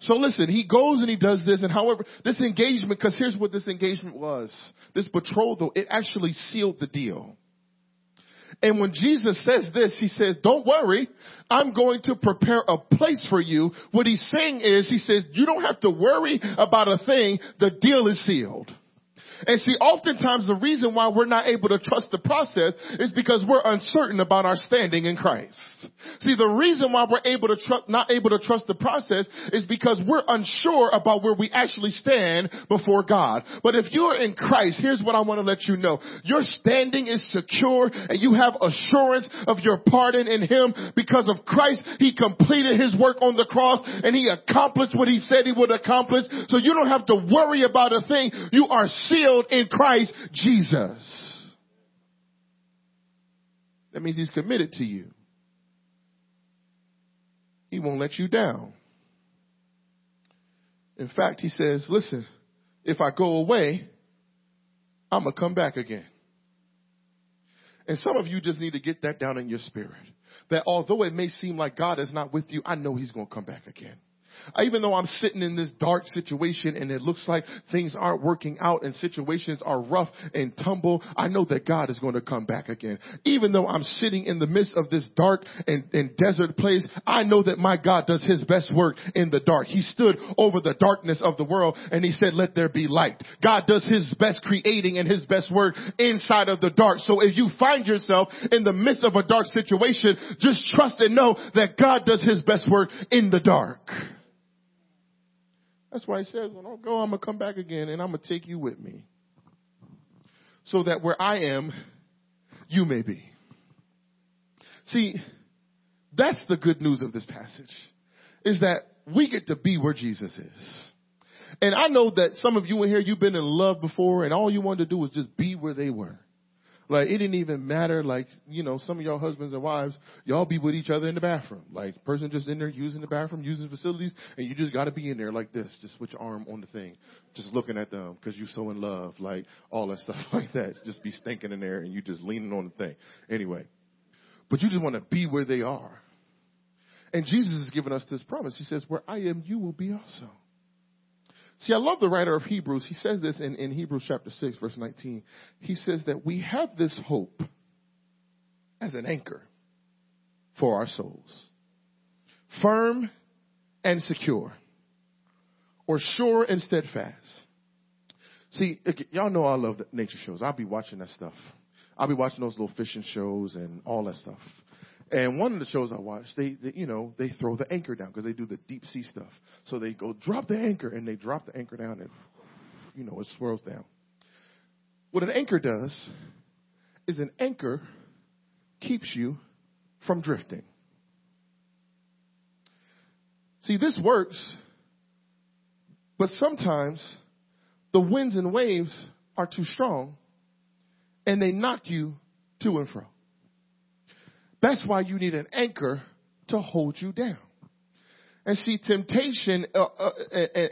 So listen, he goes and he does this, and however, this engagement, because here's what this engagement was. This betrothal, it actually sealed the deal. And when Jesus says this, he says, don't worry, I'm going to prepare a place for you. What he's saying is, he says, you don't have to worry about a thing, the deal is sealed. And see, oftentimes the reason why we're not able to trust the process is because we're uncertain about our standing in Christ. See, the reason why we're able to trust, not able to trust the process is because we're unsure about where we actually stand before God. But if you're in Christ, here's what I want to let you know. Your standing is secure and you have assurance of your pardon in Him because of Christ. He completed His work on the cross and He accomplished what He said He would accomplish. So you don't have to worry about a thing. You are sealed in Christ Jesus. That means he's committed to you. He won't let you down. In fact, he says, listen, if I go away, I'm going to come back again. And some of you just need to get that down in your spirit. That although it may seem like God is not with you, I know he's going to come back again. Even though I'm sitting in this dark situation and it looks like things aren't working out and situations are rough and tumble, I know that God is going to come back again. Even though I'm sitting in the midst of this dark and, and desert place, I know that my God does his best work in the dark. He stood over the darkness of the world and he said, let there be light. God does his best creating and his best work inside of the dark. So if you find yourself in the midst of a dark situation, just trust and know that God does his best work in the dark. That's why he says, when I go, I'm going to come back again and I'm going to take you with me. So that where I am, you may be. See, that's the good news of this passage, is that we get to be where Jesus is. And I know that some of you in here, you've been in love before and all you wanted to do was just be where they were. Like it didn't even matter. Like you know, some of y'all husbands and wives, y'all be with each other in the bathroom. Like person just in there using the bathroom, using facilities, and you just got to be in there like this, just with your arm on the thing, just looking at them because you're so in love, like all that stuff like that. Just be stinking in there, and you just leaning on the thing. Anyway, but you just want to be where they are. And Jesus has given us this promise. He says, "Where I am, you will be also." See, I love the writer of Hebrews. He says this in, in Hebrews chapter 6, verse 19. He says that we have this hope as an anchor for our souls. Firm and secure, or sure and steadfast. See, y'all know I love nature shows. I'll be watching that stuff. I'll be watching those little fishing shows and all that stuff. And one of the shows I watched, they, they you know, they throw the anchor down because they do the deep sea stuff. So they go drop the anchor and they drop the anchor down and, you know, it swirls down. What an anchor does is an anchor keeps you from drifting. See, this works, but sometimes the winds and waves are too strong and they knock you to and fro. That's why you need an anchor to hold you down. And see, temptation uh, uh,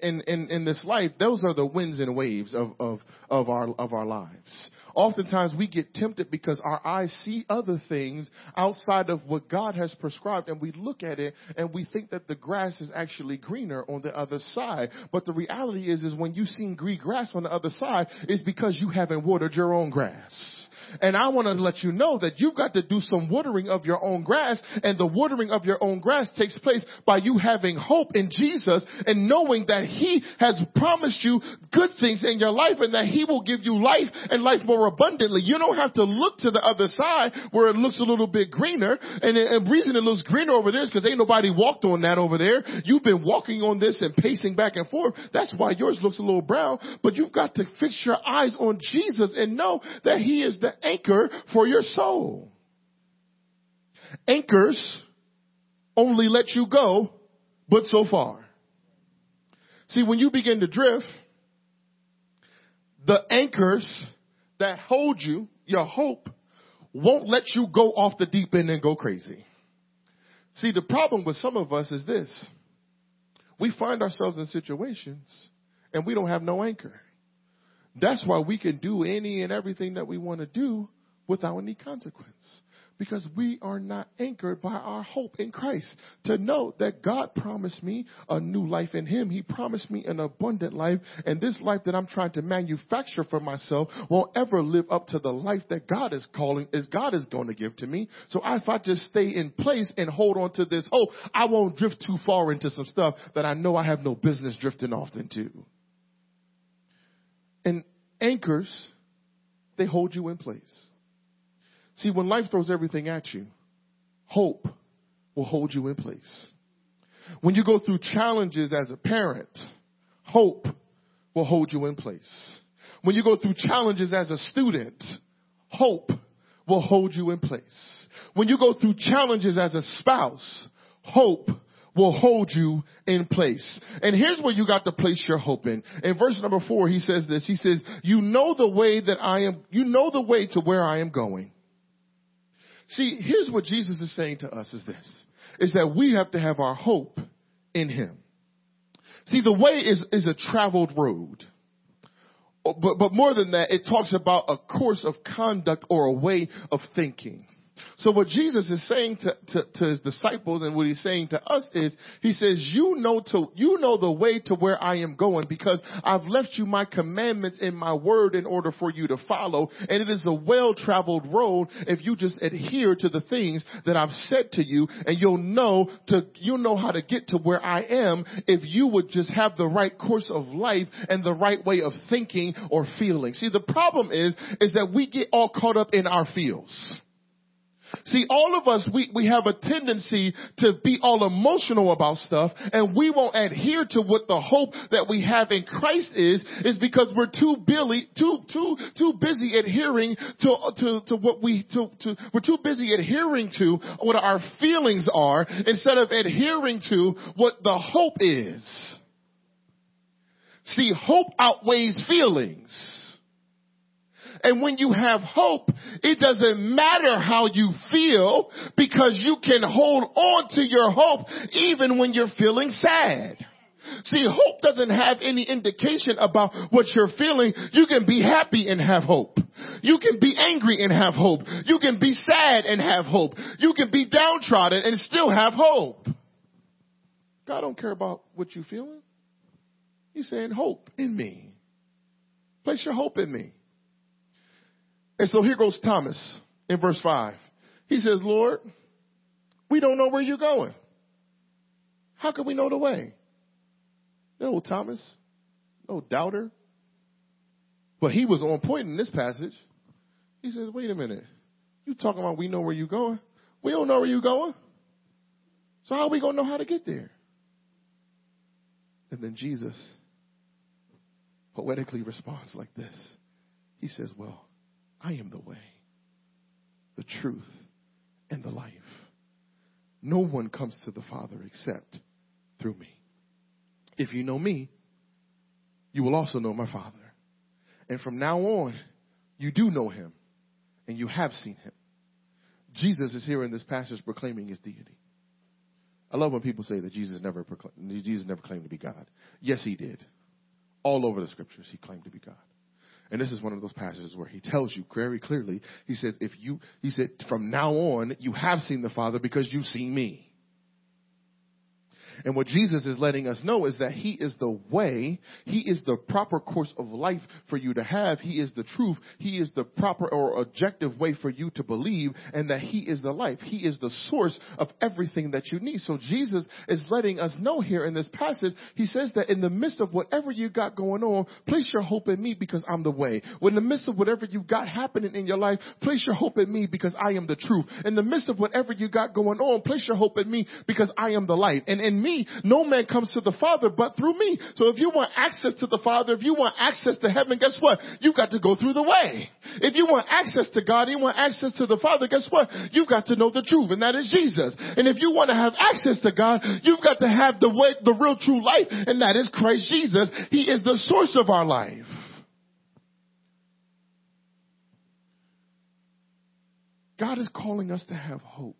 in, in, in this life, those are the winds and waves of, of, of, our, of our lives. Oftentimes we get tempted because our eyes see other things outside of what God has prescribed and we look at it and we think that the grass is actually greener on the other side. But the reality is, is when you see green grass on the other side, it's because you haven't watered your own grass. And I want to let you know that you've got to do some watering of your own grass and the watering of your own grass takes place by you having hope in Jesus and knowing that He has promised you good things in your life and that He will give you life and life more abundantly. You don't have to look to the other side where it looks a little bit greener and the reason it looks greener over there is because ain't nobody walked on that over there. You've been walking on this and pacing back and forth. That's why yours looks a little brown, but you've got to fix your eyes on Jesus and know that He is the anchor for your soul. Anchors only let you go, but so far. See, when you begin to drift, the anchors that hold you, your hope, won't let you go off the deep end and go crazy. See, the problem with some of us is this. We find ourselves in situations and we don't have no anchor. That's why we can do any and everything that we want to do without any consequence. Because we are not anchored by our hope in Christ. To know that God promised me a new life in Him. He promised me an abundant life. And this life that I'm trying to manufacture for myself won't ever live up to the life that God is calling, is God is going to give to me. So if I just stay in place and hold on to this hope, I won't drift too far into some stuff that I know I have no business drifting off into. And anchors, they hold you in place. See, when life throws everything at you, hope will hold you in place. When you go through challenges as a parent, hope will hold you in place. When you go through challenges as a student, hope will hold you in place. When you go through challenges as a spouse, hope will hold you in place. And here's where you got to place your hope in. In verse number four, he says this. He says, you know the way that I am, you know the way to where I am going. See, here's what Jesus is saying to us is this, is that we have to have our hope in him. See, the way is, is a traveled road. But, but more than that, it talks about a course of conduct or a way of thinking. So what Jesus is saying to, to, to, his disciples and what he's saying to us is, he says, you know to, you know the way to where I am going because I've left you my commandments and my word in order for you to follow. And it is a well-traveled road if you just adhere to the things that I've said to you and you'll know to, you'll know how to get to where I am if you would just have the right course of life and the right way of thinking or feeling. See, the problem is, is that we get all caught up in our feels. See, all of us, we, we have a tendency to be all emotional about stuff and we won't adhere to what the hope that we have in Christ is, is because we're too busy, too, too, too busy adhering to, to, to what we, to, to, we're too busy adhering to what our feelings are instead of adhering to what the hope is. See, hope outweighs feelings. And when you have hope, it doesn't matter how you feel because you can hold on to your hope even when you're feeling sad. See, hope doesn't have any indication about what you're feeling. You can be happy and have hope. You can be angry and have hope. You can be sad and have hope. You can be downtrodden and still have hope. God don't care about what you're feeling. He's saying hope in me. Place your hope in me. And so here goes Thomas in verse 5. He says, Lord, we don't know where you're going. How can we know the way? No, Thomas, no doubter. But he was on point in this passage. He says, wait a minute. You talking about we know where you're going? We don't know where you're going. So how are we going to know how to get there? And then Jesus poetically responds like this. He says, well, I am the way, the truth, and the life. No one comes to the Father except through me. If you know me, you will also know my Father. And from now on, you do know him and you have seen him. Jesus is here in this passage proclaiming his deity. I love when people say that Jesus never proclaimed, Jesus never claimed to be God. Yes, he did. All over the scriptures, he claimed to be God. And this is one of those passages where he tells you very clearly, he says, if you, he said, from now on, you have seen the Father because you've seen me. And what Jesus is letting us know is that He is the way, He is the proper course of life for you to have, He is the truth, He is the proper or objective way for you to believe, and that He is the life. He is the source of everything that you need. So Jesus is letting us know here in this passage, He says that in the midst of whatever you got going on, place your hope in me because I'm the way. When in the midst of whatever you got happening in your life, place your hope in me because I am the truth. In the midst of whatever you got going on, place your hope in me because I am the light. And in me, me, no man comes to the Father but through me. So if you want access to the Father, if you want access to heaven, guess what? You've got to go through the way. If you want access to God, you want access to the Father, guess what? You've got to know the truth, and that is Jesus. And if you want to have access to God, you've got to have the way, the real true life, and that is Christ Jesus. He is the source of our life. God is calling us to have hope.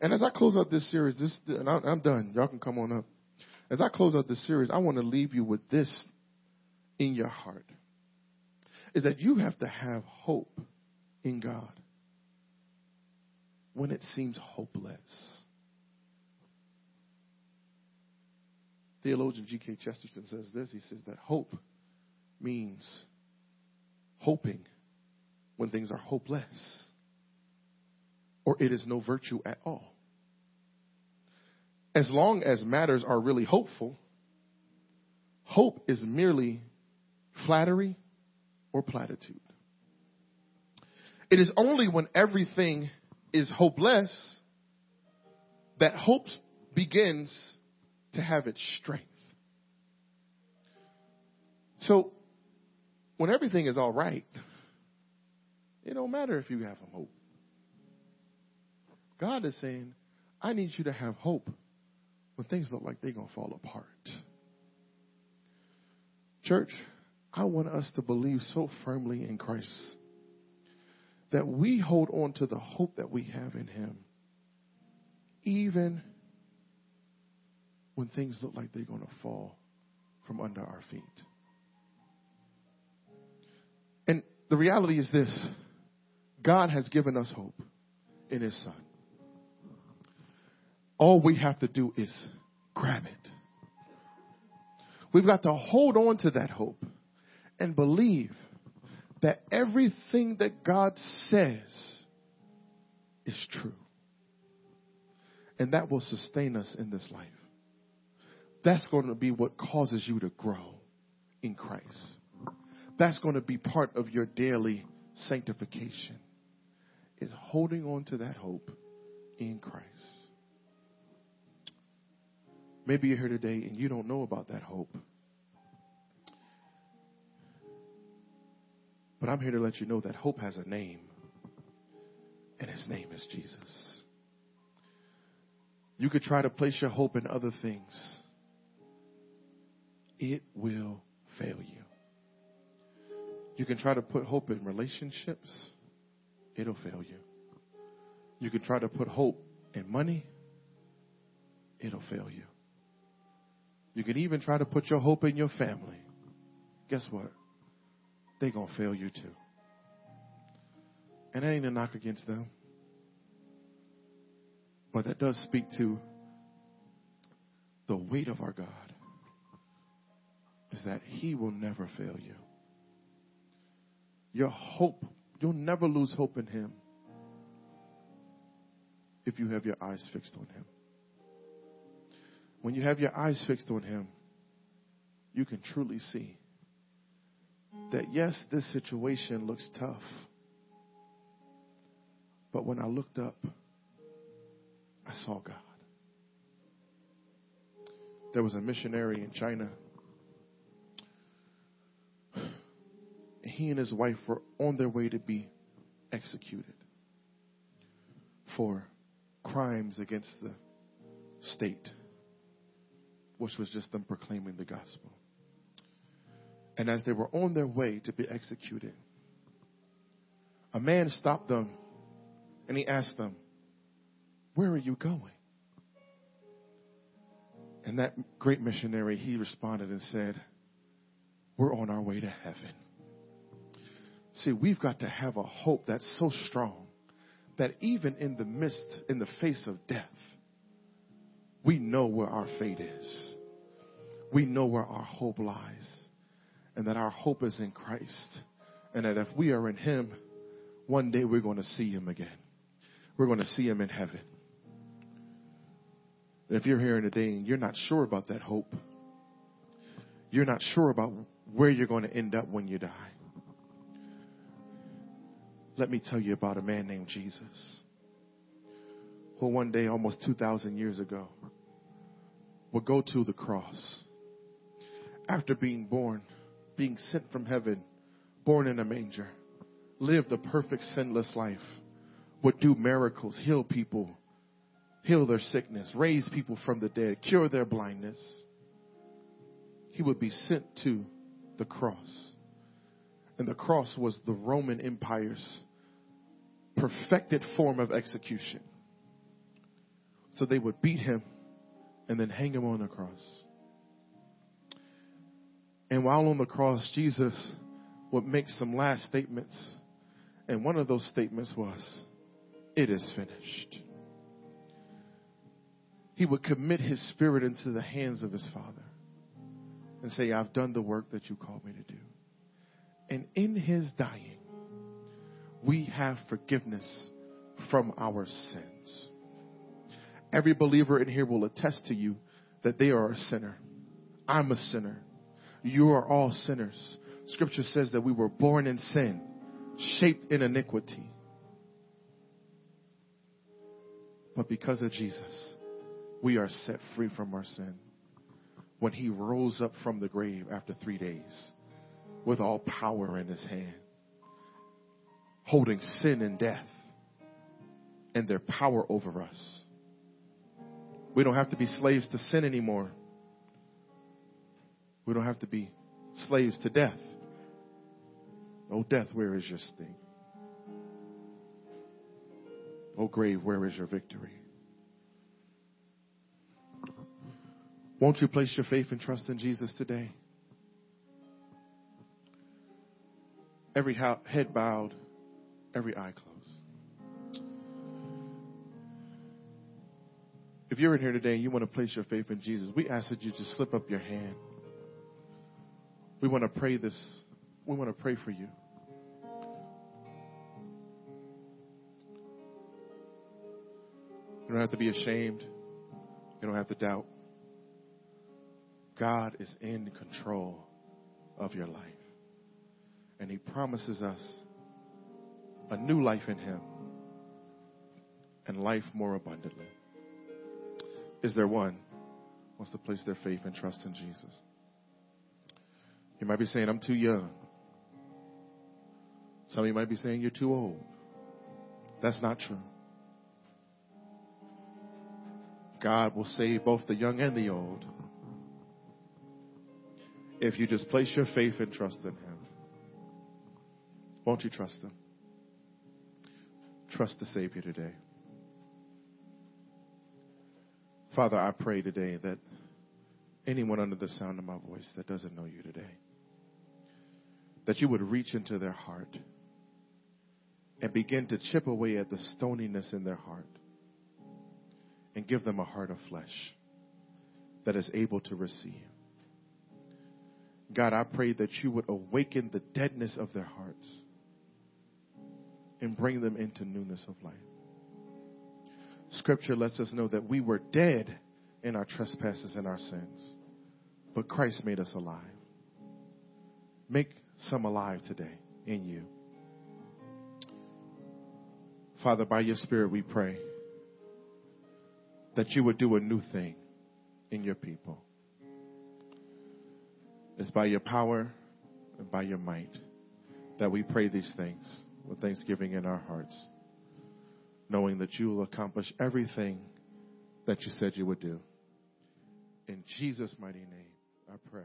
And as I close out this series, this and I'm done. Y'all can come on up. As I close out this series, I want to leave you with this in your heart: is that you have to have hope in God when it seems hopeless. Theologian G.K. Chesterton says this. He says that hope means hoping when things are hopeless, or it is no virtue at all as long as matters are really hopeful, hope is merely flattery or platitude. It is only when everything is hopeless that hope begins to have its strength. So, when everything is all right, it don't matter if you have hope. God is saying, I need you to have hope when things look like they're going to fall apart. Church, I want us to believe so firmly in Christ that we hold on to the hope that we have in Him, even when things look like they're going to fall from under our feet. And the reality is this God has given us hope in His Son. All we have to do is grab it. We've got to hold on to that hope and believe that everything that God says is true. And that will sustain us in this life. That's going to be what causes you to grow in Christ. That's going to be part of your daily sanctification, is holding on to that hope in Christ. Maybe you're here today and you don't know about that hope. But I'm here to let you know that hope has a name, and his name is Jesus. You could try to place your hope in other things, it will fail you. You can try to put hope in relationships, it'll fail you. You can try to put hope in money, it'll fail you. You can even try to put your hope in your family. Guess what? They're going to fail you too. And that ain't a knock against them. But that does speak to the weight of our God is that He will never fail you. Your hope, you'll never lose hope in Him if you have your eyes fixed on Him when you have your eyes fixed on Him, you can truly see that yes, this situation looks tough. But when I looked up, I saw God. There was a missionary in China. He and his wife were on their way to be executed for crimes against the state which was just them proclaiming the gospel. And as they were on their way to be executed, a man stopped them and he asked them, Where are you going? And that great missionary, he responded and said, We're on our way to heaven. See, we've got to have a hope that's so strong that even in the midst, in the face of death, we know where our fate is. We know where our hope lies. And that our hope is in Christ. And that if we are in Him, one day we're going to see Him again. We're going to see Him in heaven. And If you're here today and you're not sure about that hope, you're not sure about where you're going to end up when you die. Let me tell you about a man named Jesus who one day, almost 2,000 years ago, would go to the cross after being born, being sent from heaven, born in a manger, lived a perfect, sinless life, would do miracles, heal people, heal their sickness, raise people from the dead, cure their blindness. He would be sent to the cross. And the cross was the Roman Empire's perfected form of execution. So they would beat him and then hang him on the cross. And while on the cross, Jesus would make some last statements. And one of those statements was, It is finished he would commit his spirit into the hands of his father and say, I've done the work that you called me to do. And in his dying, we have forgiveness from our sins. Every believer in here will attest to you that they are a sinner. I'm a sinner. You are all sinners. Scripture says that we were born in sin, shaped in iniquity. But because of Jesus, we are set free from our sin. When he rose up from the grave after three days with all power in his hand, holding sin and death and their power over us. We don't have to be slaves to sin anymore. We don't have to be slaves to death. Oh, death, where is your sting? Oh, grave, where is your victory? Won't you place your faith and trust in Jesus today? Every head bowed, every eye closed. If you're in here today and you want to place your faith in Jesus, we ask that you just slip up your hand. We want to pray this. We want to pray for you. You don't have to be ashamed. You don't have to doubt. God is in control of your life. And He promises us a new life in Him and life more abundantly. Is there one wants to place their faith and trust in Jesus? You might be saying, I'm too young. Some of you might be saying, You're too old. That's not true. God will save both the young and the old if you just place your faith and trust in Him. Won't you trust Him? Trust the Savior today. Father, I pray today that anyone under the sound of my voice that doesn't know you today, that you would reach into their heart and begin to chip away at the stoniness in their heart and give them a heart of flesh that is able to receive. God, I pray that you would awaken the deadness of their hearts and bring them into newness of life. Scripture lets us know that we were dead in our trespasses and our sins, but Christ made us alive. Make some alive today in you. Father, by your Spirit, we pray that you would do a new thing in your people. It's by your power and by your might that we pray these things with thanksgiving in our hearts, knowing that you will accomplish everything that you said you would do. In Jesus' mighty name, I pray.